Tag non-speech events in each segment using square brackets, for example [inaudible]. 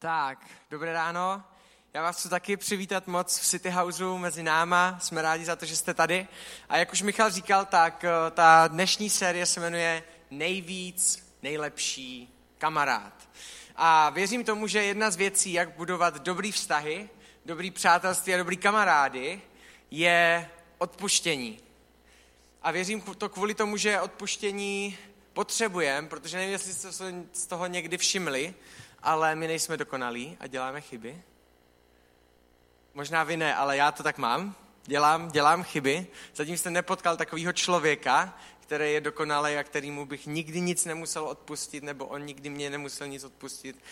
Tak, dobré ráno. Já vás chci taky přivítat moc v City Houseu mezi náma. Jsme rádi za to, že jste tady. A jak už Michal říkal, tak eh, ta dnešní série se jmenuje Nejvíc, nejlepší kamarád. A věřím tomu, že jedna z věcí, jak budovat dobrý vztahy, dobrý přátelství a dobrý kamarády, je odpuštění. A věřím to kvůli tomu, že odpuštění potřebujeme, protože nevím, jestli jste z toho někdy všimli, ale my nejsme dokonalí a děláme chyby. Možná vy ne, ale já to tak mám. Dělám, dělám chyby. Zatím jste nepotkal takového člověka, který je dokonalý a kterýmu bych nikdy nic nemusel odpustit, nebo on nikdy mě nemusel nic odpustit.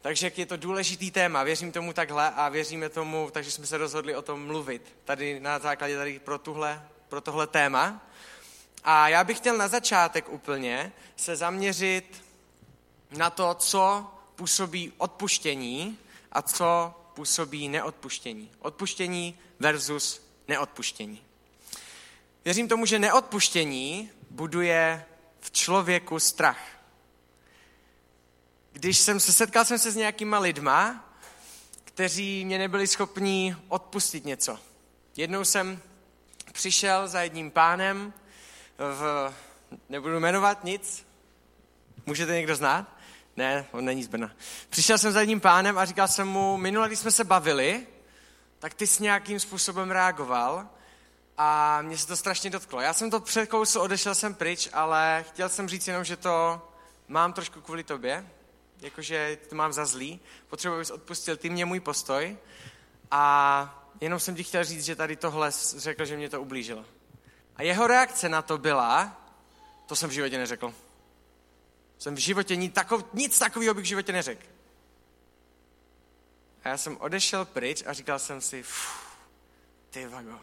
Takže je to důležitý téma, věřím tomu takhle a věříme tomu, takže jsme se rozhodli o tom mluvit. Tady na základě tady pro, tuhle, pro tohle téma. A já bych chtěl na začátek úplně se zaměřit na to, co působí odpuštění a co působí neodpuštění. Odpuštění versus neodpuštění. Věřím tomu, že neodpuštění buduje v člověku strach. Když jsem se setkal jsem se s nějakýma lidma, kteří mě nebyli schopni odpustit něco. Jednou jsem přišel za jedním pánem, v, nebudu jmenovat nic, můžete někdo znát? Ne, on není z Brna. Přišel jsem za jedním pánem a říkal jsem mu, minule, když jsme se bavili, tak ty jsi nějakým způsobem reagoval a mě se to strašně dotklo. Já jsem to předkousl, odešel jsem pryč, ale chtěl jsem říct jenom, že to mám trošku kvůli tobě, jakože to mám za zlý, potřebuji, abys odpustil ty mě můj postoj a jenom jsem ti chtěl říct, že tady tohle řekl, že mě to ublížilo. A jeho reakce na to byla, to jsem v životě neřekl. Jsem v životě nic, takov, nic takového bych v životě neřekl. A já jsem odešel pryč a říkal jsem si, ty vago.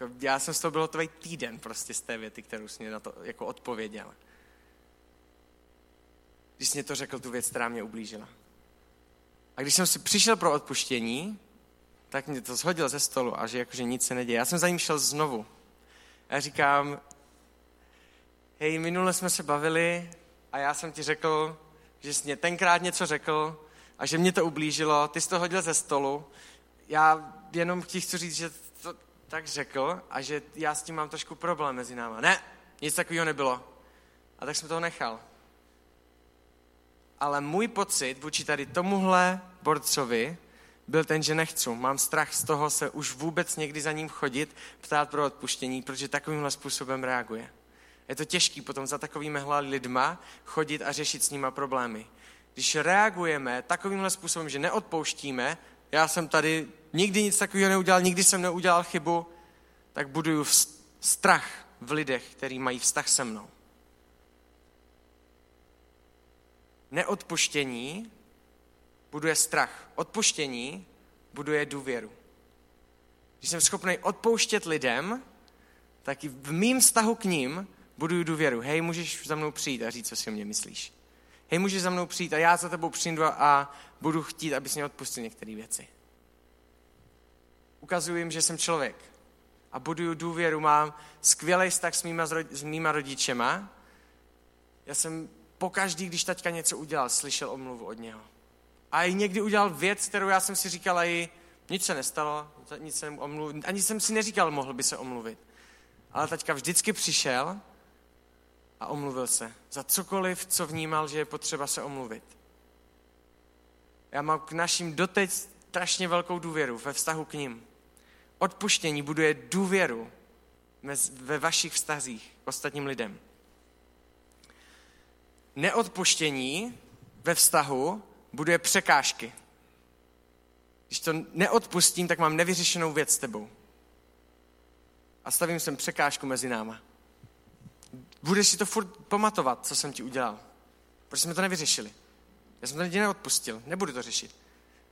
Jako, já jsem z toho byl hotový týden prostě z té věty, kterou jsi mě na to jako odpověděl. Když jsi mě to řekl, tu věc, která mě ublížila. A když jsem si přišel pro odpuštění, tak mě to zhodil ze stolu a že jakože nic se neděje. Já jsem za ním šel znovu. A já říkám, hej, minule jsme se bavili a já jsem ti řekl, že jsi mě tenkrát něco řekl a že mě to ublížilo, ty jsi to hodil ze stolu. Já jenom ti chci říct, že to tak řekl a že já s tím mám trošku problém mezi náma. Ne, nic takového nebylo. A tak jsem to nechal. Ale můj pocit vůči tady tomuhle borcovi byl ten, že nechci. Mám strach z toho se už vůbec někdy za ním chodit, ptát pro odpuštění, protože takovýmhle způsobem reaguje. Je to těžký potom za takovými lidma chodit a řešit s nima problémy. Když reagujeme takovýmhle způsobem, že neodpouštíme, já jsem tady nikdy nic takového neudělal, nikdy jsem neudělal chybu, tak buduju strach v lidech, který mají vztah se mnou. Neodpuštění buduje strach. Odpuštění buduje důvěru. Když jsem schopný odpouštět lidem, tak i v mým vztahu k ním buduju důvěru. Hej, můžeš za mnou přijít a říct, co si o mě myslíš. Hej, můžeš za mnou přijít a já za tebou přijdu a budu chtít, abys mě odpustil některé věci. Ukazuju jim, že jsem člověk a buduju důvěru, mám skvělý vztah s mýma, s mýma rodičema. Já jsem pokaždý, když taťka něco udělal, slyšel omluvu od něho. A i někdy udělal věc, kterou já jsem si říkal, i nic se nestalo, nic jsem ani jsem si neříkal, mohl by se omluvit. Ale taťka vždycky přišel a omluvil se za cokoliv, co vnímal, že je potřeba se omluvit. Já mám k našim doteď strašně velkou důvěru ve vztahu k ním. Odpuštění buduje důvěru ve vašich vztazích k ostatním lidem. Neodpuštění ve vztahu buduje překážky. Když to neodpustím, tak mám nevyřešenou věc s tebou. A stavím sem překážku mezi náma. Budeš si to furt pamatovat, co jsem ti udělal. Proč jsme to nevyřešili? Já jsem to lidi neodpustil, nebudu to řešit.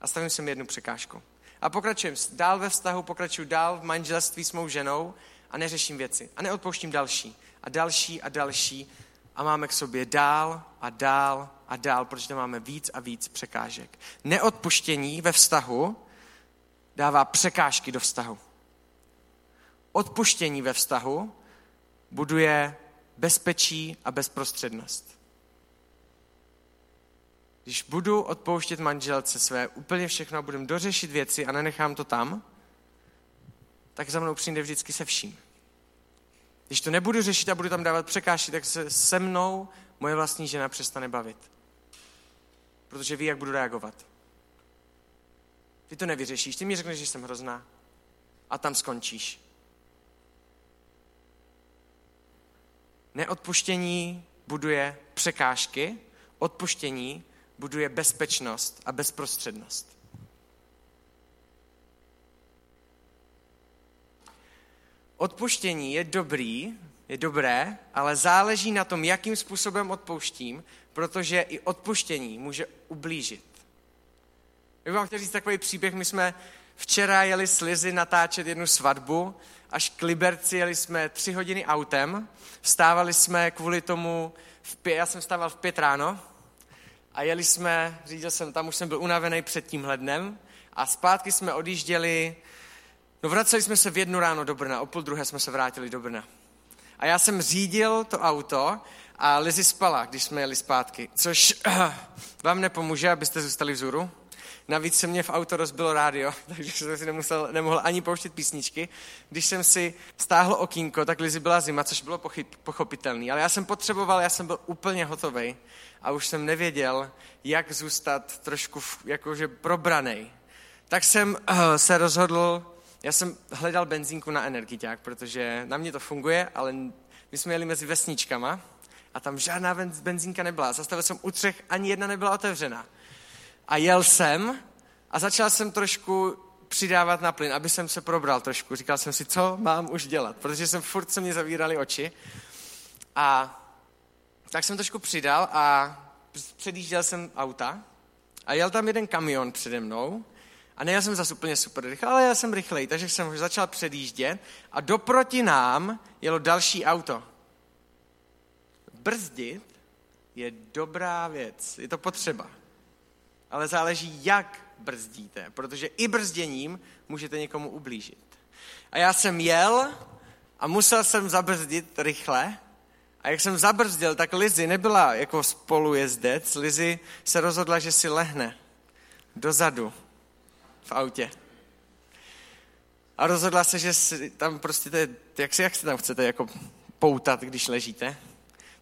A stavím sem jednu překážku. A pokračujem dál ve vztahu, pokračuju dál v manželství s mou ženou a neřeším věci. A neodpouštím další. A další a další. A máme k sobě dál a dál a dál, protože tam máme víc a víc překážek. Neodpuštění ve vztahu dává překážky do vztahu. Odpuštění ve vztahu buduje bezpečí a bezprostřednost. když budu odpouštět manželce své úplně všechno a budu dořešit věci a nenechám to tam, tak za mnou přijde vždycky se vším. Když to nebudu řešit a budu tam dávat překážky, tak se se mnou moje vlastní žena přestane bavit. Protože ví, jak budu reagovat. Ty to nevyřešíš, ty mi řekneš, že jsem hrozná. A tam skončíš. Neodpuštění buduje překážky, odpuštění buduje bezpečnost a bezprostřednost. Odpuštění je dobrý, je dobré, ale záleží na tom, jakým způsobem odpouštím, protože i odpuštění může ublížit. Já bych vám chtěl říct takový příběh, my jsme včera jeli s Lizy natáčet jednu svatbu, až k Liberci jeli jsme tři hodiny autem, vstávali jsme kvůli tomu, v pě, já jsem stával v pět ráno a jeli jsme, řídil jsem tam, už jsem byl unavený před tímhle dnem a zpátky jsme odjížděli, no vraceli jsme se v jednu ráno do Brna, o půl druhé jsme se vrátili do Brna. A já jsem řídil to auto a Lizy spala, když jsme jeli zpátky, což [clears throat] vám nepomůže, abyste zůstali vzhůru. Navíc se mě v auto rozbilo rádio, [laughs] takže jsem si nemusel, nemohl ani pouštět písničky. Když jsem si stáhl okýnko, tak Lizy byla zima, což bylo pochyb, pochopitelný. Ale já jsem potřeboval, já jsem byl úplně hotový a už jsem nevěděl, jak zůstat trošku jakože probranej. Tak jsem uh, se rozhodl, já jsem hledal benzínku na energiťák, protože na mě to funguje, ale my jsme jeli mezi vesničkama a tam žádná benzínka nebyla. Zastavil jsem u třech, ani jedna nebyla otevřena. A jel jsem a začal jsem trošku přidávat na plyn, aby jsem se probral trošku. Říkal jsem si, co mám už dělat, protože jsem furt se mě zavírali oči. A tak jsem trošku přidal a předjížděl jsem auta a jel tam jeden kamion přede mnou a nejel jsem zase úplně super rychle, ale já jsem rychlej, takže jsem začal předjíždět a doproti nám jelo další auto. Brzdit je dobrá věc, je to potřeba. Ale záleží, jak brzdíte, protože i brzděním můžete někomu ublížit. A já jsem jel a musel jsem zabrzdit rychle, a jak jsem zabrzdil, tak Lizy nebyla jako spolujezdec. Lizy se rozhodla, že si lehne dozadu v autě. A rozhodla se, že si tam prostě, to je, jak, si, jak si tam chcete jako poutat, když ležíte.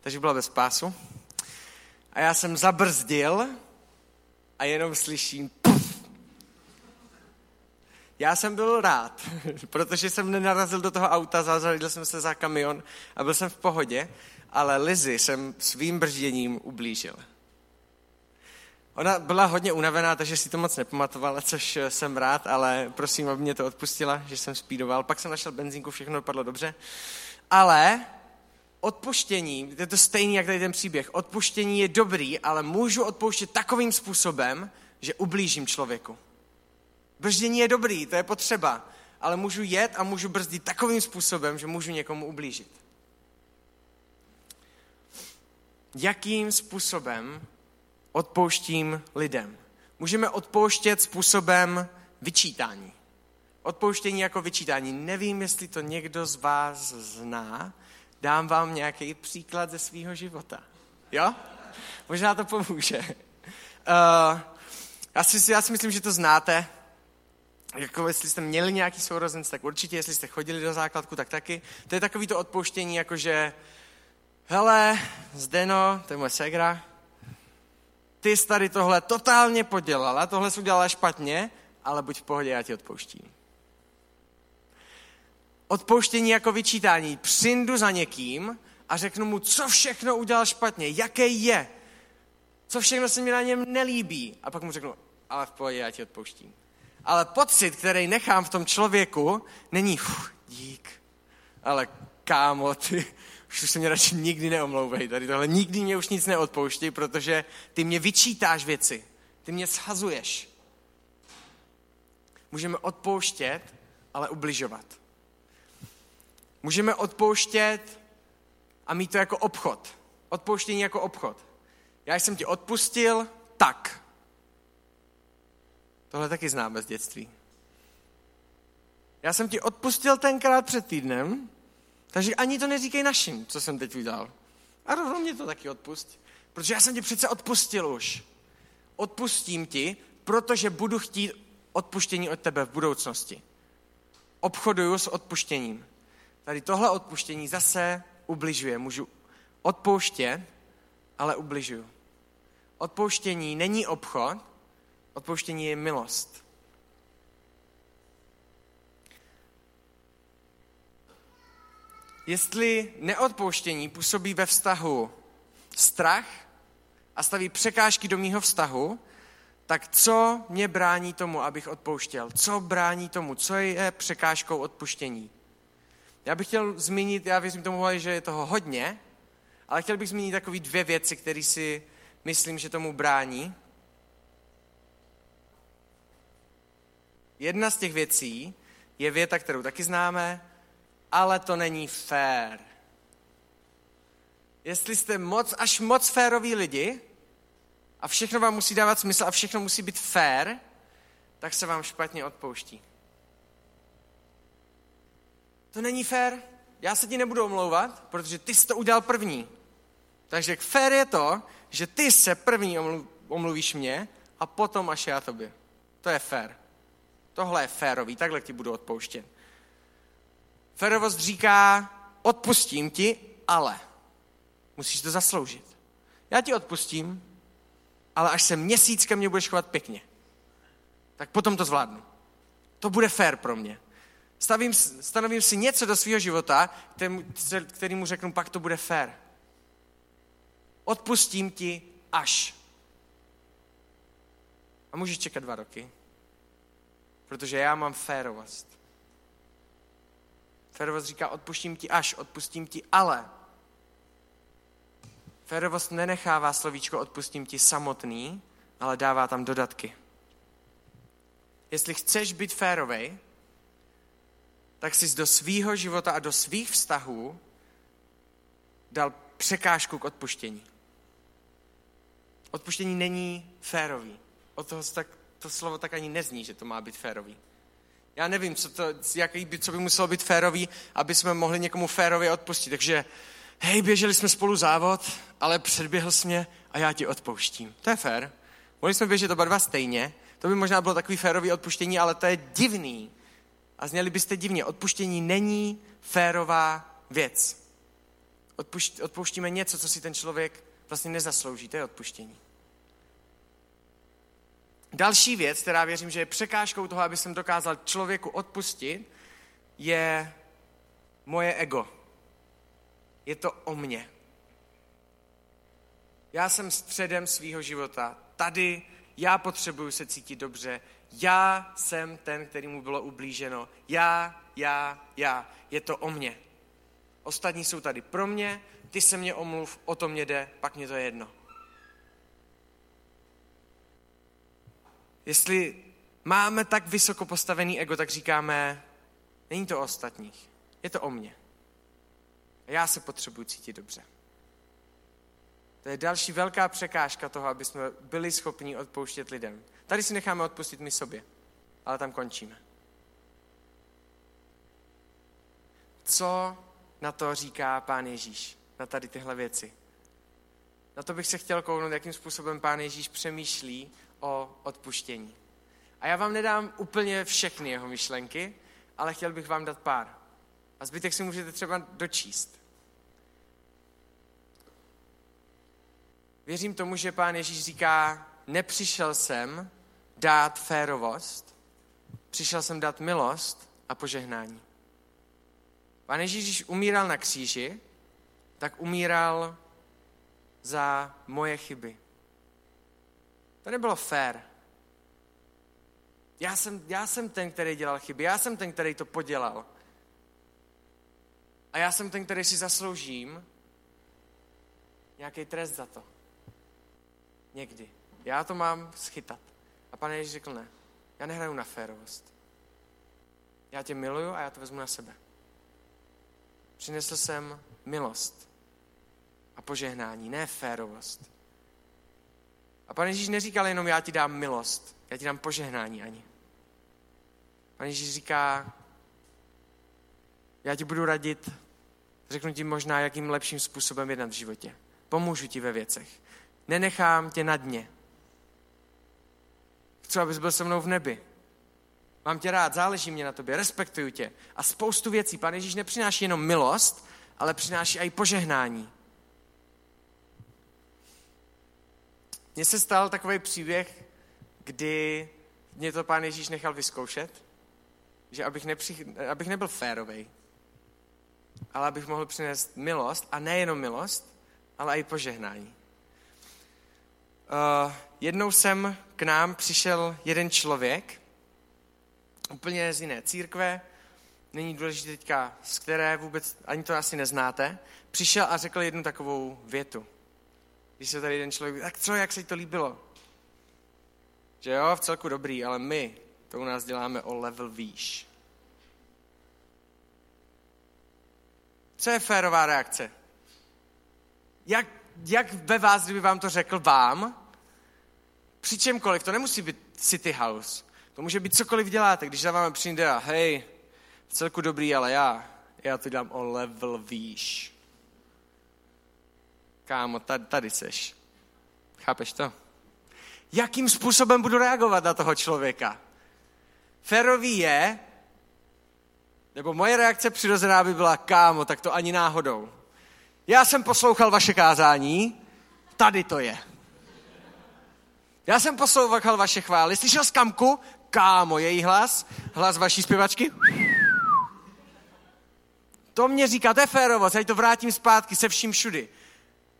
Takže byla bez pásu. A já jsem zabrzdil a jenom slyším puf. Já jsem byl rád, [laughs] protože jsem nenarazil do toho auta, zařadil jsem se za kamion a byl jsem v pohodě, ale Lizy jsem svým bržděním ublížil. Ona byla hodně unavená, takže si to moc nepamatovala, což jsem rád, ale prosím, aby mě to odpustila, že jsem speedoval. Pak jsem našel benzínku, všechno dopadlo dobře. Ale odpuštění, je to stejný, jak tady ten příběh, odpuštění je dobrý, ale můžu odpouštět takovým způsobem, že ublížím člověku. Brždění je dobrý, to je potřeba, ale můžu jet a můžu brzdit takovým způsobem, že můžu někomu ublížit. Jakým způsobem odpouštím lidem? Můžeme odpouštět způsobem vyčítání. Odpouštění jako vyčítání. Nevím, jestli to někdo z vás zná. Dám vám nějaký příklad ze svého života. Jo? Možná to pomůže. Uh, já, si, já si myslím, že to znáte. Jako jestli jste měli nějaký sourozenec, tak určitě, jestli jste chodili do základku, tak taky. To je takový to odpouštění, jakože hele, Zdeno, to je moje segra, ty jsi tady tohle totálně podělala, tohle jsi udělala špatně, ale buď v pohodě, já ti odpouštím. Odpouštění jako vyčítání. Přijdu za někým a řeknu mu, co všechno udělal špatně, jaký je, co všechno se mi na něm nelíbí. A pak mu řeknu, ale v pohodě, já ti odpouštím. Ale pocit, který nechám v tom člověku, není, uf, dík, ale kámo, ty, už se mě radši nikdy neomlouvej tady tohle. Nikdy mě už nic neodpouští, protože ty mě vyčítáš věci. Ty mě shazuješ. Můžeme odpouštět, ale ubližovat. Můžeme odpouštět a mít to jako obchod. Odpouštění jako obchod. Já jsem ti odpustil, tak. Tohle taky známe z dětství. Já jsem ti odpustil tenkrát před týdnem, takže ani to neříkej našim, co jsem teď udělal. A rovnou mě to taky odpust. Protože já jsem ti přece odpustil už. Odpustím ti, protože budu chtít odpuštění od tebe v budoucnosti. Obchoduju s odpuštěním. Tady tohle odpuštění zase ubližuje. Můžu odpouštět, ale ubližuju. Odpouštění není obchod, odpouštění je milost. Jestli neodpouštění působí ve vztahu strach a staví překážky do mýho vztahu, tak co mě brání tomu, abych odpouštěl? Co brání tomu? Co je překážkou odpuštění? Já bych chtěl zmínit, já věřím tomu, že je toho hodně, ale chtěl bych zmínit takové dvě věci, které si myslím, že tomu brání. Jedna z těch věcí je věta, kterou taky známe, ale to není fér. Jestli jste moc, až moc féroví lidi a všechno vám musí dávat smysl a všechno musí být fér, tak se vám špatně odpouští. To není fér. Já se ti nebudu omlouvat, protože ty jsi to udělal první. Takže fér je to, že ty se první omluvíš mě a potom až já tobě. To je fér. Tohle je férový, takhle ti budu odpouštět. Férovost říká, odpustím ti, ale musíš to zasloužit. Já ti odpustím, ale až se měsíc ke mně budeš chovat pěkně, tak potom to zvládnu. To bude fér pro mě. Stavím, stanovím si něco do svého života, kterému, kterýmu řeknu, pak to bude fér. Odpustím ti až. A můžeš čekat dva roky, protože já mám férovost. Férovost říká, odpustím ti až, odpustím ti ale. Férovost nenechává slovíčko odpustím ti samotný, ale dává tam dodatky. Jestli chceš být férovej, tak jsi do svýho života a do svých vztahů dal překážku k odpuštění. Odpuštění není férový. Od toho tak, to slovo tak ani nezní, že to má být férový. Já nevím, co, to, jaký by, co by muselo být férový, aby jsme mohli někomu férově odpustit. Takže, hej, běželi jsme spolu závod, ale předběhl jsi mě a já ti odpouštím. To je fér. Mohli jsme běžet oba dva stejně, to by možná bylo takový férový odpuštění, ale to je divný. A zněli byste divně. Odpuštění není férová věc. Odpušť, něco, co si ten člověk vlastně nezaslouží. To je odpuštění. Další věc, která věřím, že je překážkou toho, aby jsem dokázal člověku odpustit, je moje ego. Je to o mně. Já jsem středem svého života. Tady já potřebuju se cítit dobře. Já jsem ten, který mu bylo ublíženo. Já, já, já. Je to o mně. Ostatní jsou tady pro mě, ty se mě omluv, o to mě jde, pak mě to je jedno. Jestli máme tak vysoko postavený ego, tak říkáme, není to o ostatních, je to o mně. Já se potřebuji cítit dobře. To je další velká překážka toho, aby jsme byli schopni odpouštět lidem. Tady si necháme odpustit my sobě, ale tam končíme. Co na to říká pán Ježíš, na tady tyhle věci? Na to bych se chtěl kouknout, jakým způsobem pán Ježíš přemýšlí o odpuštění. A já vám nedám úplně všechny jeho myšlenky, ale chtěl bych vám dát pár. A zbytek si můžete třeba dočíst. Věřím tomu, že pán Ježíš říká, nepřišel jsem dát férovost, přišel jsem dát milost a požehnání. Pán Ježíš, když umíral na kříži, tak umíral za moje chyby. To nebylo fér. Já jsem, já jsem ten, který dělal chyby. Já jsem ten, který to podělal. A já jsem ten, který si zasloužím nějaký trest za to. Někdy. Já to mám schytat. A pane Ježíš řekl ne. Já nehraju na férovost. Já tě miluju a já to vezmu na sebe. Přinesl jsem milost a požehnání, ne férovost. A pan Ježíš neříkal jenom, já ti dám milost, já ti dám požehnání ani. Pan Ježíš říká, já ti budu radit, řeknu ti možná, jakým lepším způsobem jednat v životě. Pomůžu ti ve věcech. Nenechám tě na dně. chci, abys byl se mnou v nebi. Mám tě rád, záleží mě na tobě, respektuju tě. A spoustu věcí. Pán Ježíš nepřináší jenom milost, ale přináší i požehnání. Mně se stal takový příběh, kdy mě to pán Ježíš nechal vyzkoušet, že abych, nepřich, abych nebyl férovej, ale abych mohl přinést milost, a nejenom milost, ale i požehnání. Uh, jednou jsem k nám přišel jeden člověk, úplně z jiné církve, není důležité teďka, z které vůbec, ani to asi neznáte, přišel a řekl jednu takovou větu. Když se tady jeden člověk, tak co, jak se jí to líbilo? Že jo, v celku dobrý, ale my to u nás děláme o level výš. Co je férová reakce? Jak, jak ve vás, kdyby vám to řekl vám, při čemkoliv, to nemusí být City House, to může být cokoliv děláte, když za vámi přijde a hej, celku dobrý, ale já, já to dělám o level výš. Kámo, tady, tady seš. Chápeš to? Jakým způsobem budu reagovat na toho člověka? Férový je, nebo moje reakce přirozená by byla, kámo, tak to ani náhodou. Já jsem poslouchal vaše kázání, tady to je. Já jsem poslouchal vaše chvály, slyšel kamku, kámo, její hlas, hlas vaší zpěvačky. To mě říká, to je férovost, já to vrátím zpátky se vším všudy.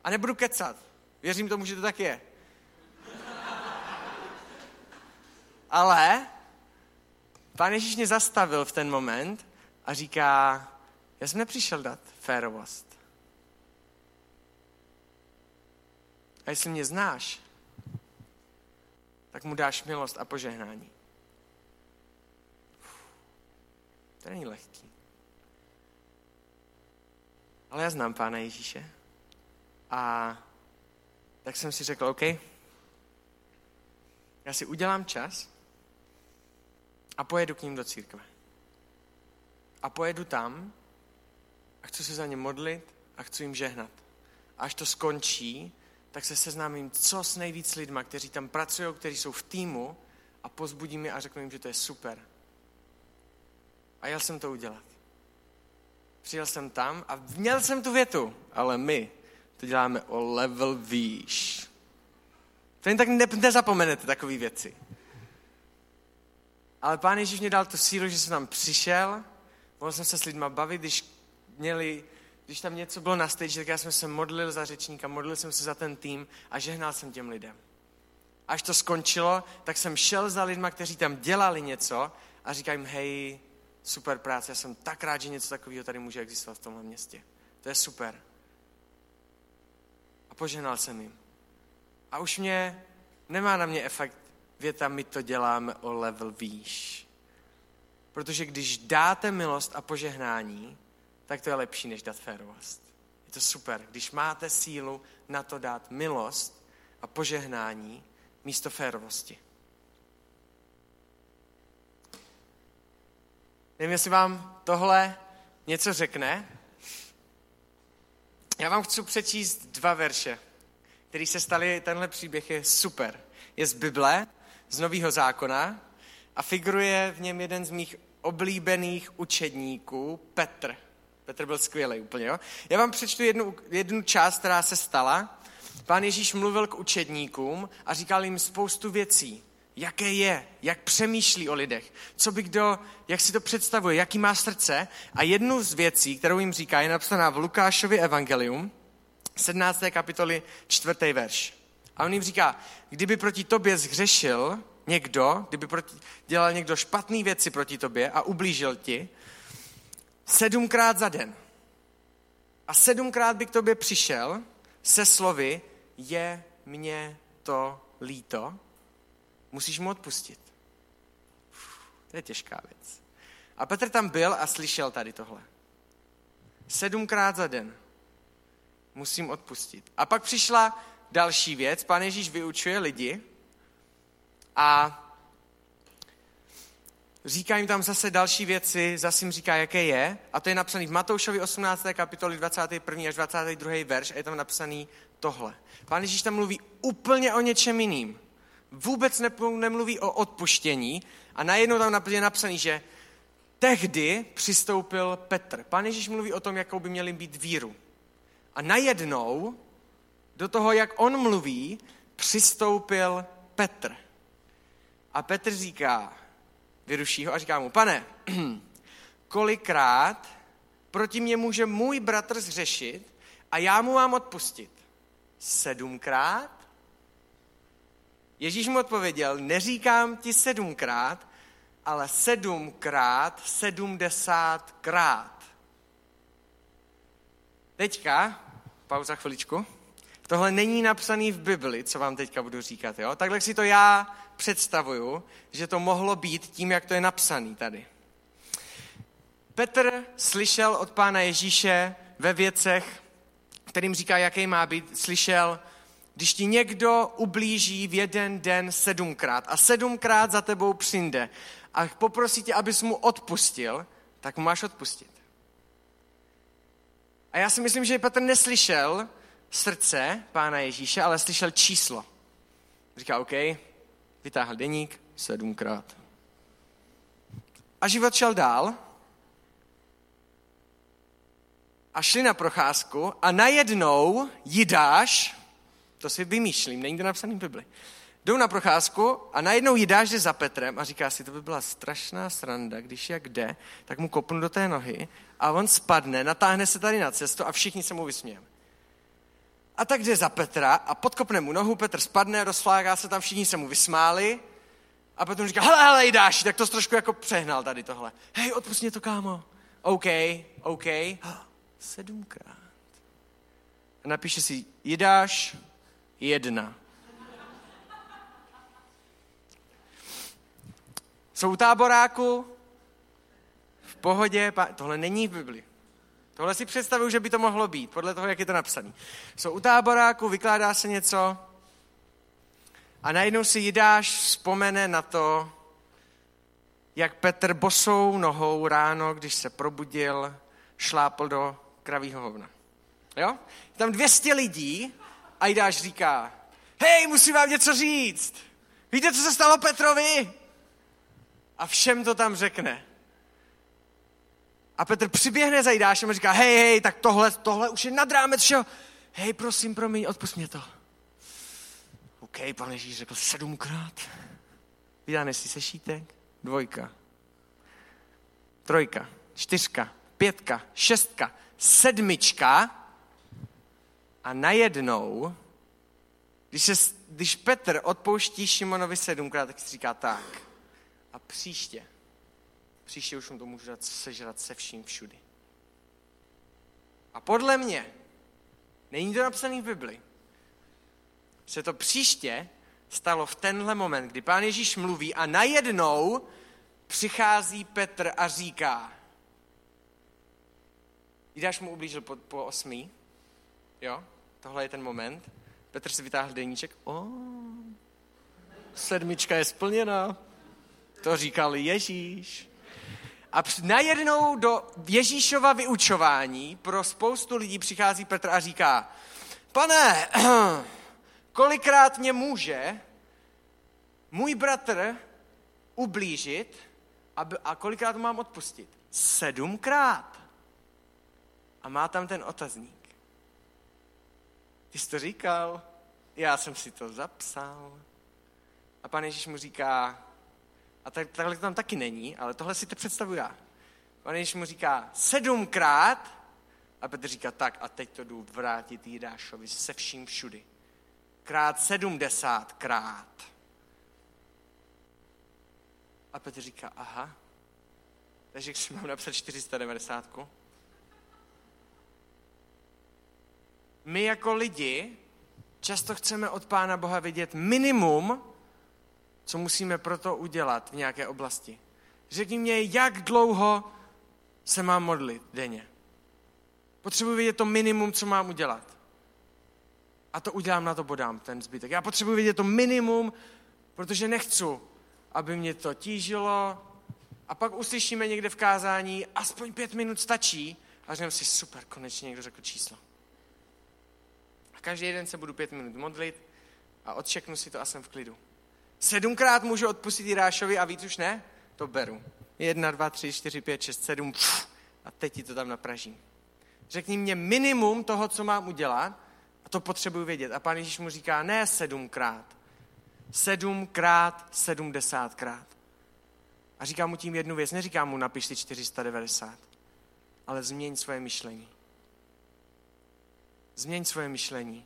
A nebudu kecat. Věřím tomu, že to tak je. Ale pán Ježíš mě zastavil v ten moment a říká, já jsem nepřišel dát férovost. A jestli mě znáš, tak mu dáš milost a požehnání. To není lehký. Ale já znám Pána Ježíše. A tak jsem si řekl, OK, já si udělám čas a pojedu k ním do církve. A pojedu tam a chci se za ně modlit a chci jim žehnat. Až to skončí, tak se seznámím co s nejvíc lidma, kteří tam pracují, kteří jsou v týmu a pozbudím je a řeknu jim, že to je super. A jel jsem to udělat. Přijel jsem tam a měl jsem tu větu, ale my to děláme o level výš. To jen tak ne, nezapomenete takové věci. Ale pán Ježíš mě dal tu sílu, že jsem tam přišel, mohl jsem se s lidma bavit, když měli, když tam něco bylo na stage, tak já jsem se modlil za řečníka, modlil jsem se za ten tým a žehnal jsem těm lidem. Až to skončilo, tak jsem šel za lidma, kteří tam dělali něco a říkám jim, hej, super práce, já jsem tak rád, že něco takového tady může existovat v tomhle městě. To je super. A požehnal jsem jim. A už mě, nemá na mě efekt věta, my to děláme o level výš. Protože když dáte milost a požehnání, tak to je lepší, než dát férovost. Je to super. Když máte sílu na to dát milost a požehnání místo férovosti. Nevím, jestli vám tohle něco řekne. Já vám chci přečíst dva verše, které se staly, tenhle příběh je super. Je z Bible, z Nového zákona a figuruje v něm jeden z mých oblíbených učedníků, Petr. Petr byl skvělý úplně, jo? Já vám přečtu jednu, jednu část, která se stala. Pán Ježíš mluvil k učedníkům a říkal jim spoustu věcí jaké je, jak přemýšlí o lidech, co by kdo, jak si to představuje, jaký má srdce. A jednu z věcí, kterou jim říká, je napsaná v Lukášově evangelium, 17. kapitoly, 4. verš. A on jim říká, kdyby proti tobě zhřešil někdo, kdyby proti, dělal někdo špatné věci proti tobě a ublížil ti, sedmkrát za den. A sedmkrát by k tobě přišel se slovy, je mě to líto, musíš mu odpustit. Uf, to je těžká věc. A Petr tam byl a slyšel tady tohle. Sedmkrát za den musím odpustit. A pak přišla další věc. Pán Ježíš vyučuje lidi a říká jim tam zase další věci, zase jim říká, jaké je. A to je napsaný v Matoušovi 18. kapitoli 21. až 22. verš a je tam napsaný tohle. Pán Ježíš tam mluví úplně o něčem jiným vůbec nemluví o odpuštění a najednou tam je napsaný, že tehdy přistoupil Petr. Pán Ježíš mluví o tom, jakou by měli být víru. A najednou do toho, jak on mluví, přistoupil Petr. A Petr říká, vyruší ho a říká mu, pane, [clears throat] kolikrát proti mě může můj bratr zřešit a já mu mám odpustit? Sedmkrát? Ježíš mu odpověděl, neříkám ti sedmkrát, ale sedmkrát, sedmdesátkrát. Teďka, pauza chviličku, tohle není napsaný v Bibli, co vám teďka budu říkat. Jo? Takhle si to já představuju, že to mohlo být tím, jak to je napsaný tady. Petr slyšel od pána Ježíše ve věcech, kterým říká, jaký má být, slyšel, když ti někdo ublíží v jeden den sedmkrát a sedmkrát za tebou přijde a poprosí tě, abys mu odpustil, tak mu máš odpustit. A já si myslím, že Petr neslyšel srdce pána Ježíše, ale slyšel číslo. Říká, OK, vytáhl deník sedmkrát. A život šel dál a šli na procházku a najednou Jidáš, to si vymýšlím, není to napsaný v Bibli, jdou na procházku a najednou Jidáš jde za Petrem a říká si, to by byla strašná sranda, když jak jde, tak mu kopnu do té nohy a on spadne, natáhne se tady na cestu a všichni se mu vysmějeme. A tak jde za Petra a podkopne mu nohu, Petr spadne, rozflágá se tam, všichni se mu vysmáli a potom říká, hele, hele, Jidáš, tak to trošku jako přehnal tady tohle. Hej, odpust mě to, kámo. OK, OK sedmkrát. A napíše si Jidáš jedna. Jsou u táboráku, v pohodě, tohle není v Bibli. Tohle si představuju, že by to mohlo být, podle toho, jak je to napsané. Jsou u táboráku, vykládá se něco a najednou si Jidáš vzpomene na to, jak Petr bosou nohou ráno, když se probudil, šlápl do kravího hovna. Jo? Je tam 200 lidí a Jidáš říká, hej, musím vám něco říct. Víte, co se stalo Petrovi? A všem to tam řekne. A Petr přiběhne za Jidášem a říká, hej, hej, tak tohle, tohle už je nad rámec všeho. Hej, prosím, promiň, odpust mě to. OK, pan Ježíš řekl sedmkrát. Vydáme si sešítek. Dvojka. Trojka. Čtyřka. Pětka. Šestka sedmička a najednou, když, se, když Petr odpouští Šimonovi sedmkrát, tak si říká tak. A příště, příště už mu to můžu dát sežrat se vším všudy. A podle mě, není to napsané v Bibli, se to příště stalo v tenhle moment, kdy pán Ježíš mluví a najednou přichází Petr a říká, Jidáš mu ublížil po, po osmý. Jo, tohle je ten moment. Petr si vytáhl deníček. O, sedmička je splněna. To říkal Ježíš. A najednou do Ježíšova vyučování pro spoustu lidí přichází Petr a říká, pane, [clears throat] kolikrát mě může můj bratr ublížit a kolikrát mám odpustit? Sedmkrát a má tam ten otazník. Ty jsi to říkal, já jsem si to zapsal. A pan Ježíš mu říká, a tak, takhle to tam taky není, ale tohle si to představuji já. Pan Ježíš mu říká sedmkrát a Petr říká tak a teď to jdu vrátit Jidášovi se vším všudy. Krát sedmdesátkrát. A Petr říká, aha, takže si mám napsat 490. my jako lidi často chceme od Pána Boha vidět minimum, co musíme proto udělat v nějaké oblasti. Řekni mě, jak dlouho se mám modlit denně. Potřebuji vědět to minimum, co mám udělat. A to udělám, na to bodám ten zbytek. Já potřebuji vědět to minimum, protože nechci, aby mě to tížilo. A pak uslyšíme někde v kázání, aspoň pět minut stačí. A řekneme si, super, konečně někdo řekl číslo každý den se budu pět minut modlit a odčeknu si to a jsem v klidu. Sedmkrát můžu odpustit Jirášovi a víc už ne? To beru. Jedna, dva, tři, čtyři, pět, šest, sedm. a teď ti to tam napražím. Řekni mě minimum toho, co mám udělat a to potřebuji vědět. A pán Ježíš mu říká, ne sedmkrát. Sedmkrát, sedmdesátkrát. A říká mu tím jednu věc. Neříká mu, napiš si 490. Ale změň svoje myšlení. Změň svoje myšlení.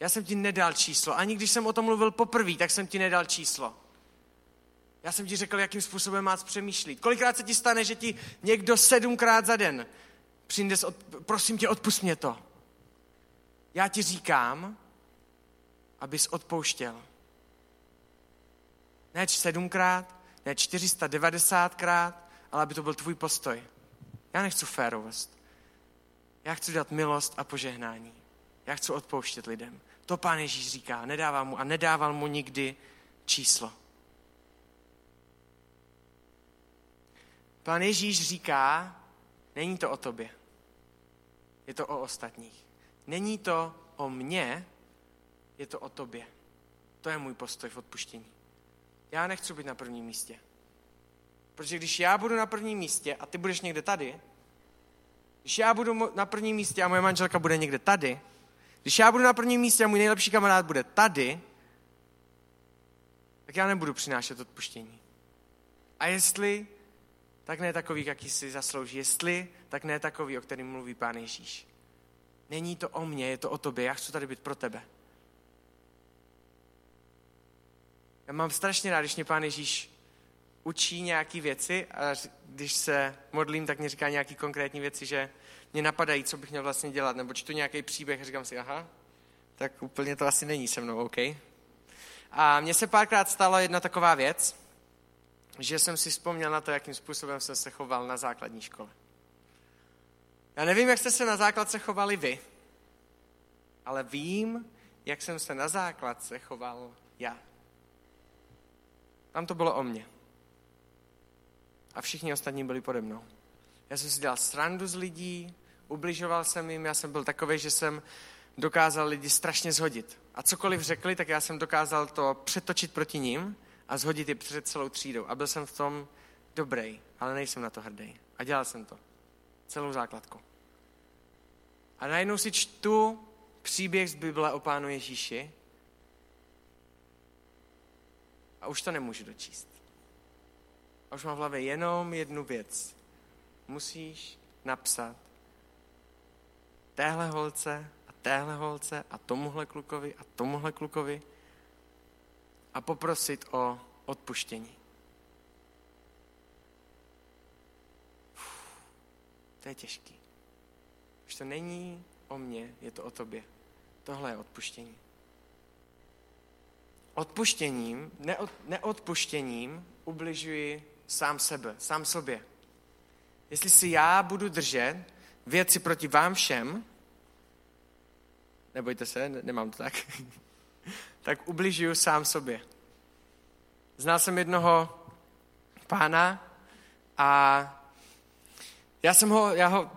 Já jsem ti nedal číslo. Ani když jsem o tom mluvil poprvé, tak jsem ti nedal číslo. Já jsem ti řekl, jakým způsobem máš přemýšlet. Kolikrát se ti stane, že ti někdo sedmkrát za den přijde, od, prosím tě, odpust mě to. Já ti říkám, abys odpouštěl. Ne sedmkrát, ne 490krát, ale aby to byl tvůj postoj. Já nechci férovost. Já chci dát milost a požehnání. Já chci odpouštět lidem. To pán Ježíš říká, nedává mu a nedával mu nikdy číslo. Pán Ježíš říká, není to o tobě, je to o ostatních. Není to o mně, je to o tobě. To je můj postoj v odpuštění. Já nechci být na prvním místě. Protože když já budu na prvním místě a ty budeš někde tady, když já budu na prvním místě a moje manželka bude někde tady, když já budu na prvním místě a můj nejlepší kamarád bude tady, tak já nebudu přinášet odpuštění. A jestli, tak ne takový, jaký si zaslouží. Jestli, tak ne takový, o kterém mluví Pán Ježíš. Není to o mně, je to o tobě. Já chci tady být pro tebe. Já mám strašně rád, když mě Pán Ježíš učí nějaké věci a když se modlím, tak mě říká nějaké konkrétní věci, že mě napadají, co bych měl vlastně dělat, nebo čtu nějaký příběh a říkám si, aha, tak úplně to asi není se mnou, OK. A mně se párkrát stala jedna taková věc, že jsem si vzpomněl na to, jakým způsobem jsem se choval na základní škole. Já nevím, jak jste se na základce chovali vy, ale vím, jak jsem se na základce choval já. Tam to bylo o mně. A všichni ostatní byli pode mnou. Já jsem si dělal srandu z lidí, ubližoval jsem jim, já jsem byl takový, že jsem dokázal lidi strašně zhodit. A cokoliv řekli, tak já jsem dokázal to přetočit proti ním a zhodit je před celou třídou. A byl jsem v tom dobrý, ale nejsem na to hrdý. A dělal jsem to. Celou základku. A najednou si čtu příběh z Bible o Pánu Ježíši a už to nemůžu dočíst. A už mám v hlavě jenom jednu věc. Musíš napsat téhle holce a téhle holce a tomuhle klukovi a tomuhle klukovi a poprosit o odpuštění. Uf, to je těžký. Už to není o mně, je to o tobě. Tohle je odpuštění. Odpuštěním, neod, neodpuštěním ubližuji sám sebe, sám sobě. Jestli si já budu držet věci proti vám všem, nebojte se, ne, nemám to tak, [laughs] tak ubližuju sám sobě. Znal jsem jednoho pána a já jsem ho, já ho,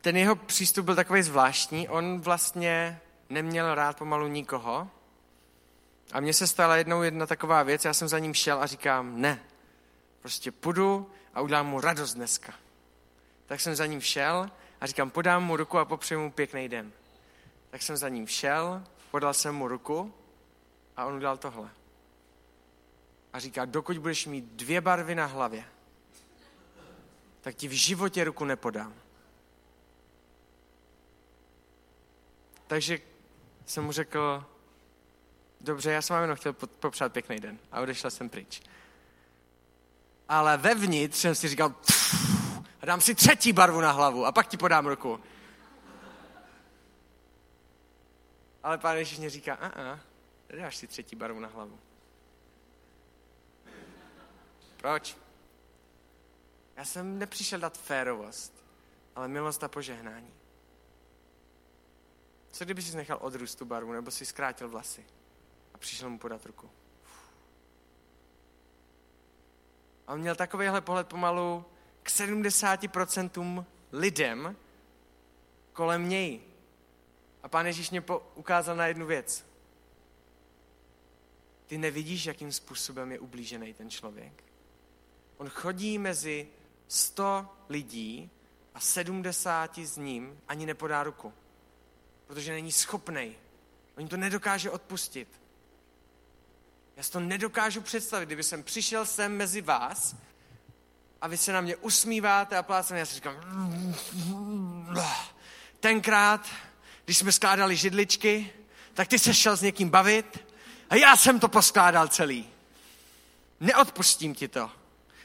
ten jeho přístup byl takový zvláštní. On vlastně neměl rád pomalu nikoho. A mně se stala jednou jedna taková věc, já jsem za ním šel a říkám, ne, Prostě půjdu a udělám mu radost dneska. Tak jsem za ním šel a říkám, podám mu ruku a popřeju mu pěkný den. Tak jsem za ním šel, podal jsem mu ruku a on udělal tohle. A říká, dokud budeš mít dvě barvy na hlavě, tak ti v životě ruku nepodám. Takže jsem mu řekl, dobře, já jsem vám jenom chtěl popřát pěkný den. A odešel jsem pryč ale vevnitř jsem si říkal, a dám si třetí barvu na hlavu a pak ti podám ruku. Ale pán Ježíš mě říká, a a, dáš si třetí barvu na hlavu. Proč? Já jsem nepřišel dát férovost, ale milost a požehnání. Co kdyby jsi nechal odrůst tu barvu, nebo si zkrátil vlasy a přišel mu podat ruku? A on měl takovýhle pohled pomalu k 70% lidem kolem něj. A pán Ježíš mě ukázal na jednu věc. ty nevidíš, jakým způsobem je ublížený ten člověk. On chodí mezi 100 lidí a 70 z ním ani nepodá ruku, protože není schopný. On to nedokáže odpustit. Já si to nedokážu představit, kdyby jsem přišel sem mezi vás a vy se na mě usmíváte a plácete, já si říkám, tenkrát, když jsme skládali židličky, tak ty se šel s někým bavit a já jsem to poskládal celý. Neodpustím ti to.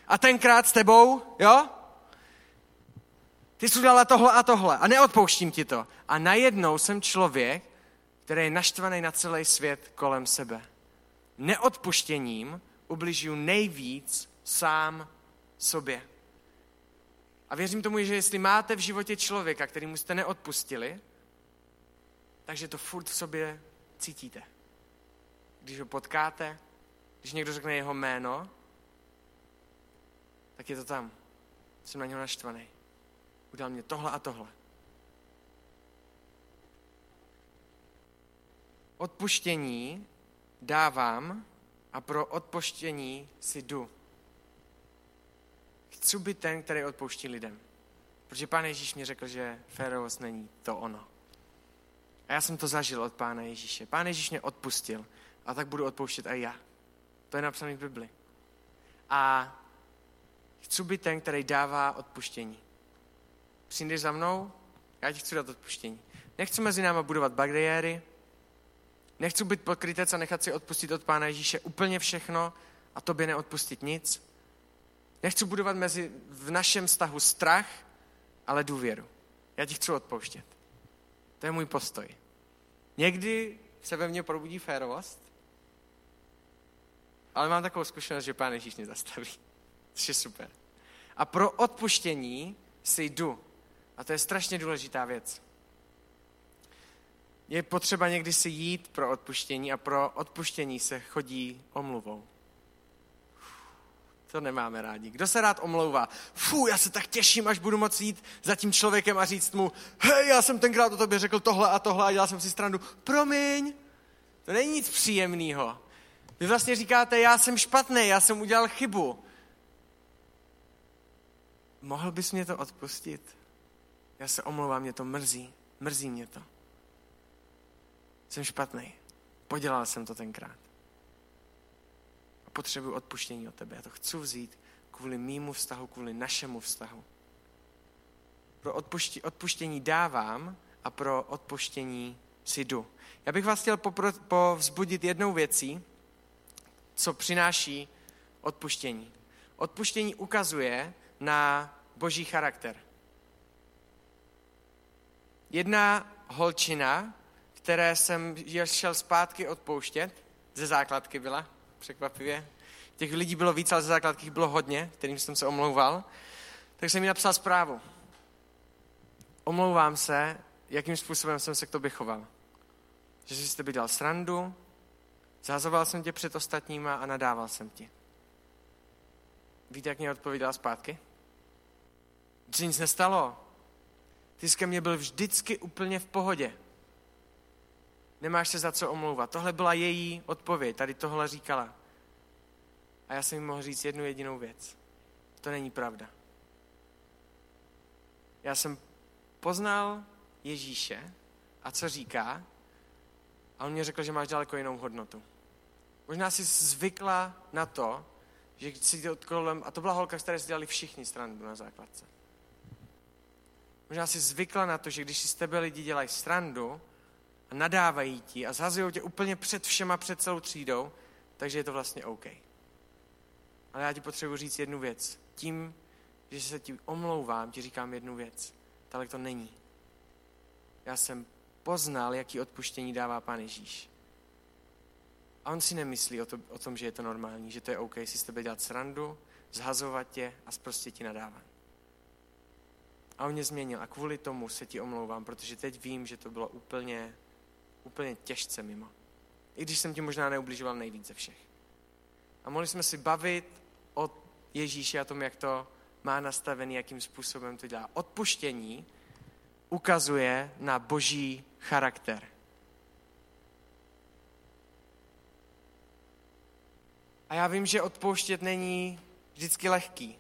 A tenkrát s tebou, jo? Ty jsi udělala tohle a tohle a neodpouštím ti to. A najednou jsem člověk, který je naštvaný na celý svět kolem sebe. Neodpuštěním ubližuju nejvíc sám sobě. A věřím tomu, že jestli máte v životě člověka, který jste neodpustili, takže to furt v sobě cítíte. Když ho potkáte, když někdo řekne jeho jméno, tak je to tam. Jsem na něho naštvaný. Udělal mě tohle a tohle. Odpuštění dávám a pro odpuštění si jdu. Chci být ten, který odpouští lidem. Protože pán Ježíš mi řekl, že férovost není to ono. A já jsem to zažil od pána Ježíše. Pán Ježíš mě odpustil a tak budu odpouštět i já. To je napsané v Bibli. A chci být ten, který dává odpuštění. Přijdeš za mnou, já ti chci dát odpuštění. Nechci mezi náma budovat bariéry, nechci být pokrytec a nechat si odpustit od Pána Ježíše úplně všechno a tobě neodpustit nic. Nechci budovat mezi, v našem vztahu strach, ale důvěru. Já ti chci odpouštět. To je můj postoj. Někdy se ve mně probudí férovost, ale mám takovou zkušenost, že Pán Ježíš mě zastaví. [laughs] Což je super. A pro odpuštění si jdu. A to je strašně důležitá věc. Je potřeba někdy si jít pro odpuštění a pro odpuštění se chodí omluvou. To nemáme rádi. Kdo se rád omlouvá? Fú, já se tak těším, až budu moct jít za tím člověkem a říct mu, hej, já jsem tenkrát o tobě řekl tohle a tohle a dělal jsem si strandu. Promiň, to není nic příjemného. Vy vlastně říkáte, já jsem špatný, já jsem udělal chybu. Mohl bys mě to odpustit? Já se omlouvám, mě to mrzí. Mrzí mě to. Jsem špatný. Podělal jsem to tenkrát. A potřebuji odpuštění od tebe. Já to chci vzít kvůli mýmu vztahu, kvůli našemu vztahu. Pro odpuštění, dávám a pro odpuštění si jdu. Já bych vás chtěl povzbudit jednou věcí, co přináší odpuštění. Odpuštění ukazuje na boží charakter. Jedna holčina, které jsem šel zpátky odpouštět, ze základky byla, překvapivě. Těch lidí bylo víc, ale ze základky bylo hodně, kterým jsem se omlouval. Tak jsem mi napsal zprávu. Omlouvám se, jakým způsobem jsem se k tobě choval. Že jsi tebe dělal srandu, zahazoval jsem tě před ostatníma a nadával jsem ti. Víte, jak mě odpovídala zpátky? Že nic nestalo. Ty jsi ke mně byl vždycky úplně v pohodě. Nemáš se za co omlouvat. Tohle byla její odpověď, tady tohle říkala. A já jsem jí mohl říct jednu jedinou věc. To není pravda. Já jsem poznal Ježíše a co říká a on mě řekl, že máš daleko jinou hodnotu. Možná jsi zvykla na to, že si kolem, a to byla holka, které si dělali všichni stranu na základce. Možná jsi zvykla na to, že když si z tebe lidi dělají srandu a nadávají ti a zhazují tě úplně před všema, před celou třídou, takže je to vlastně OK. Ale já ti potřebuji říct jednu věc. Tím, že se ti omlouvám, ti říkám jednu věc. Tak to není. Já jsem poznal, jaký odpuštění dává Pán Ježíš. A on si nemyslí o, to, o tom, že je to normální, že to je OK si s tebe dělat srandu, zhazovat tě a prostě ti nadávat. A on mě změnil a kvůli tomu se ti omlouvám, protože teď vím, že to bylo úplně, úplně těžce mimo. I když jsem ti možná neubližoval nejvíc ze všech. A mohli jsme si bavit o Ježíši a tom, jak to má nastavený, jakým způsobem to dělá. Odpuštění ukazuje na boží charakter. A já vím, že odpouštět není vždycky lehký.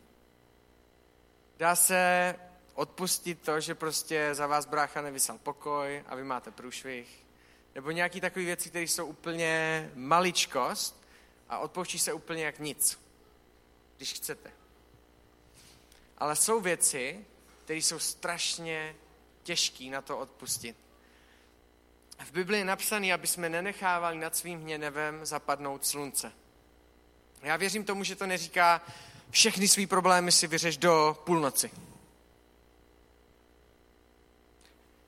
Dá se odpustit to, že prostě za vás brácha nevysal pokoj a vy máte průšvih. Nebo nějaký takové věci, které jsou úplně maličkost a odpouští se úplně jak nic, když chcete. Ale jsou věci, které jsou strašně těžké na to odpustit. V Biblii je napsané, aby jsme nenechávali nad svým hněvem zapadnout slunce. Já věřím tomu, že to neříká, všechny svý problémy si vyřeš do půlnoci.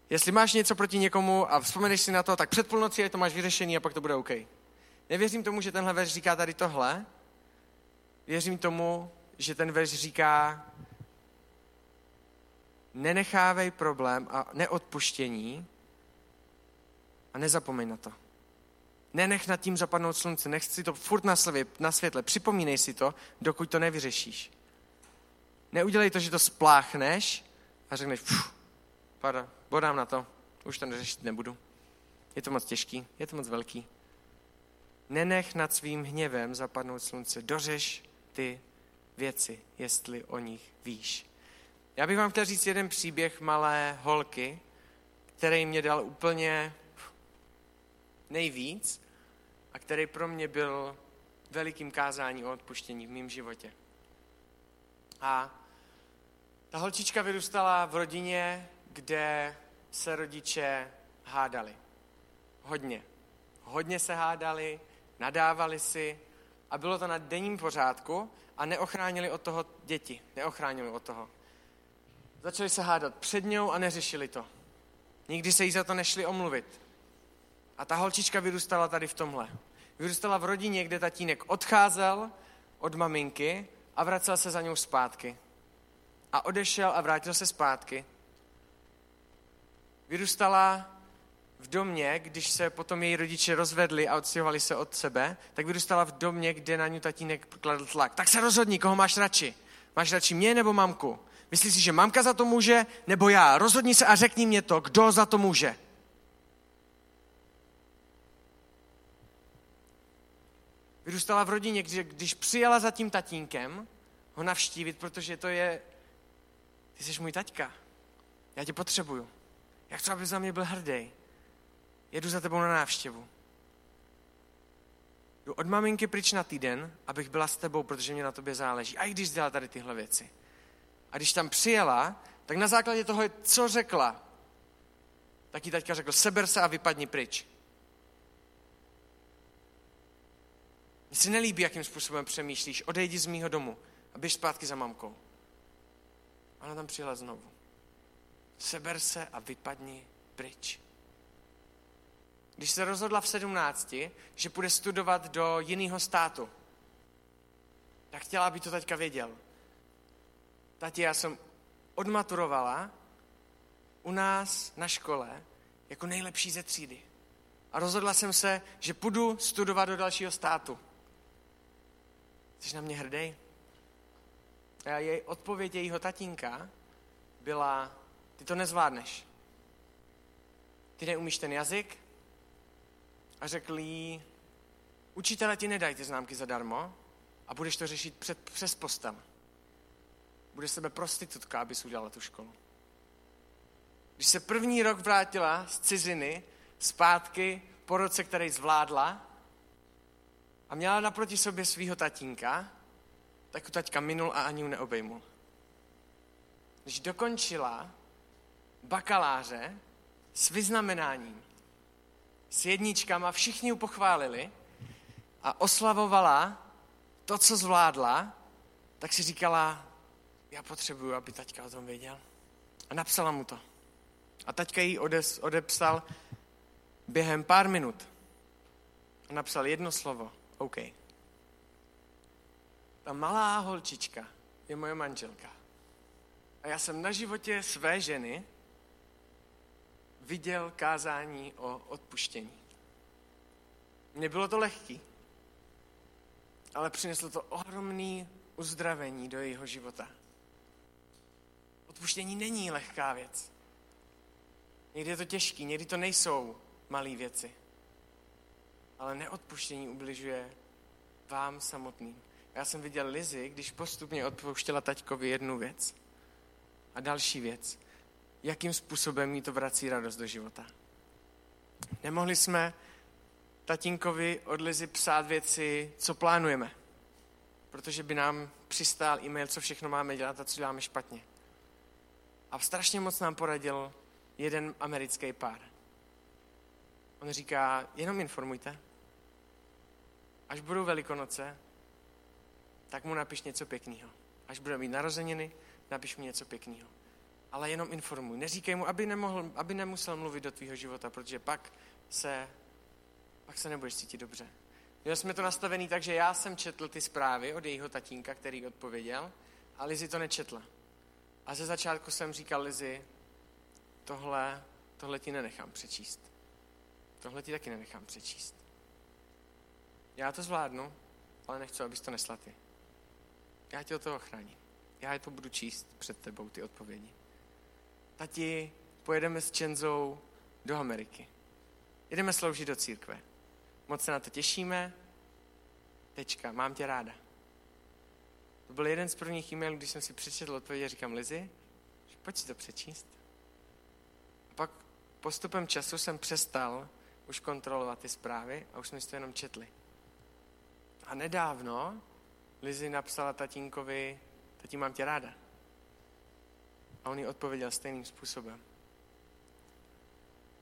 Jestli máš něco proti někomu a vzpomeneš si na to, tak před půlnoci je to máš vyřešený a pak to bude OK. Nevěřím tomu, že tenhle verš říká tady tohle. Věřím tomu, že ten verš říká, nenechávej problém a neodpuštění a nezapomeň na to. Nenech nad tím zapadnout slunce, nech si to furt na, světle, na světle, připomínej si to, dokud to nevyřešíš. Neudělej to, že to spláchneš a řekneš, pada, bodám na to, už to neřešit nebudu. Je to moc těžký, je to moc velký. Nenech nad svým hněvem zapadnout slunce, dořeš ty věci, jestli o nich víš. Já bych vám chtěl říct jeden příběh malé holky, který mě dal úplně nejvíc a který pro mě byl velikým kázání o odpuštění v mém životě. A ta holčička vyrůstala v rodině, kde se rodiče hádali. Hodně. Hodně se hádali, nadávali si a bylo to na denním pořádku a neochránili od toho děti. Neochránili od toho. Začali se hádat před ňou a neřešili to. Nikdy se jí za to nešli omluvit. A ta holčička vyrůstala tady v tomhle. Vyrůstala v rodině, kde tatínek odcházel od maminky a vracel se za ňou zpátky. A odešel a vrátil se zpátky. Vyrůstala v domě, když se potom její rodiče rozvedli a odstěhovali se od sebe, tak vyrůstala v domě, kde na ní tatínek kladl tlak. Tak se rozhodni, koho máš radši. Máš radši mě nebo mamku? Myslíš si, že mamka za to může, nebo já? Rozhodni se a řekni mě to, kdo za to může. Vyrůstala v rodině, kde když přijela za tím tatínkem ho navštívit, protože to je, ty jsi můj taťka, já tě potřebuju. Já chci, aby za mě byl hrdý. Jedu za tebou na návštěvu. Jdu od maminky pryč na týden, abych byla s tebou, protože mě na tobě záleží. A i když dělala tady tyhle věci. A když tam přijela, tak na základě toho, co řekla, tak jí taťka řekl, seber se a vypadni pryč. Mně se nelíbí, jakým způsobem přemýšlíš. Odejdi z mýho domu a běž zpátky za mamkou. A ona tam přijela znovu. Seber se a vypadni pryč. Když se rozhodla v sedmnácti, že půjde studovat do jiného státu, tak chtěla, aby to teďka věděl. Tati, já jsem odmaturovala u nás na škole jako nejlepší ze třídy. A rozhodla jsem se, že půjdu studovat do dalšího státu. Jsi na mě hrdý? A její odpověď jejího tatínka byla, ty to nezvládneš. Ty neumíš ten jazyk? A řekl jí, učitele ti nedají ty známky zadarmo a budeš to řešit před, přes postel. Budeš sebe prostitutka, abys udělala tu školu. Když se první rok vrátila z ciziny zpátky po roce, který zvládla, a měla naproti sobě svého tatínka, tak u taťka minul a ani ju neobejmul. Když dokončila bakaláře s vyznamenáním, s jedničkama, všichni ju pochválili a oslavovala to, co zvládla, tak si říkala, já potřebuju, aby taťka o tom věděl. A napsala mu to. A taťka jí odes, odepsal během pár minut. A napsal jedno slovo. OK. Ta malá holčička je moje manželka. A já jsem na životě své ženy viděl kázání o odpuštění. Nebylo to lehký, ale přineslo to ohromný uzdravení do jejího života. Odpuštění není lehká věc. Někdy je to těžký, někdy to nejsou malé věci ale neodpuštění ubližuje vám samotným. Já jsem viděl Lizy, když postupně odpouštěla taťkovi jednu věc a další věc, jakým způsobem jí to vrací radost do života. Nemohli jsme tatínkovi od Lizy psát věci, co plánujeme, protože by nám přistál e-mail, co všechno máme dělat a co děláme špatně. A strašně moc nám poradil jeden americký pár. On říká, jenom informujte. Až budou velikonoce, tak mu napiš něco pěkného. Až bude mít narozeniny, napiš mu něco pěkného. Ale jenom informuj. Neříkej mu, aby, nemohl, aby nemusel mluvit do tvýho života, protože pak se, pak se nebudeš cítit dobře. Měli jsme to nastavený tak, že já jsem četl ty zprávy od jejího tatínka, který odpověděl, a Lizy to nečetla. A ze začátku jsem říkal Lizy, tohle, tohle ti nenechám přečíst. Tohle ti taky nenechám přečíst. Já to zvládnu, ale nechci, abys to nesla ty. Já tě od toho chráním. Já je to budu číst před tebou, ty odpovědi. Tati, pojedeme s Čenzou do Ameriky. Jedeme sloužit do církve. Moc se na to těšíme. Tečka, mám tě ráda. To byl jeden z prvních e-mailů, když jsem si přečetl odpověď a říkám, Lizy, pojď si to přečíst. A pak postupem času jsem přestal už kontrolovat ty zprávy a už jsme si to jenom četli. A nedávno Lizy napsala tatínkovi, tati mám tě ráda. A on jí odpověděl stejným způsobem.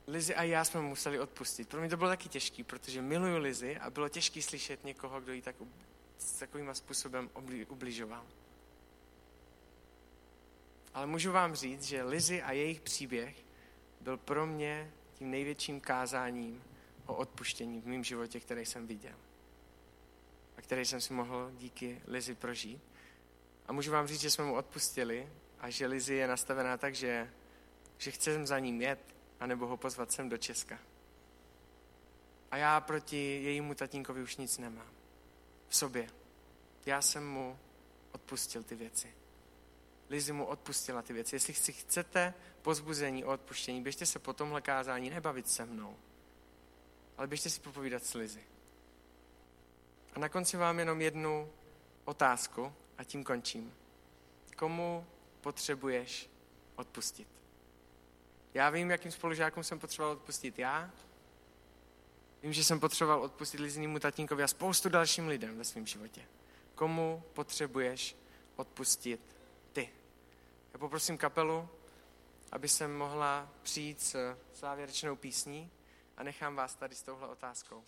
Lizy a já jsme museli odpustit. Pro mě to bylo taky těžké, protože miluju Lizy a bylo těžké slyšet někoho, kdo jí tak s takovým způsobem ubližoval. Ale můžu vám říct, že Lizy a jejich příběh byl pro mě tím největším kázáním o odpuštění v mém životě, který jsem viděl. A který jsem si mohl díky Lizy prožít. A můžu vám říct, že jsme mu odpustili a že Lizy je nastavená tak, že, že chce za ním jet, anebo ho pozvat sem do Česka. A já proti jejímu tatínkovi už nic nemám. V sobě. Já jsem mu odpustil ty věci. Lizy mu odpustila ty věci. Jestli si chcete pozbuzení o odpuštění, běžte se po tomhle kázání nebavit se mnou, ale běžte si popovídat s Lizy. A na konci vám jenom jednu otázku a tím končím. Komu potřebuješ odpustit? Já vím, jakým spolužákům jsem potřeboval odpustit já. Vím, že jsem potřeboval odpustit Lizinímu tatínkovi a spoustu dalším lidem ve svém životě. Komu potřebuješ odpustit ty? Já poprosím kapelu, aby se mohla přijít s závěrečnou písní a nechám vás tady s touhle otázkou.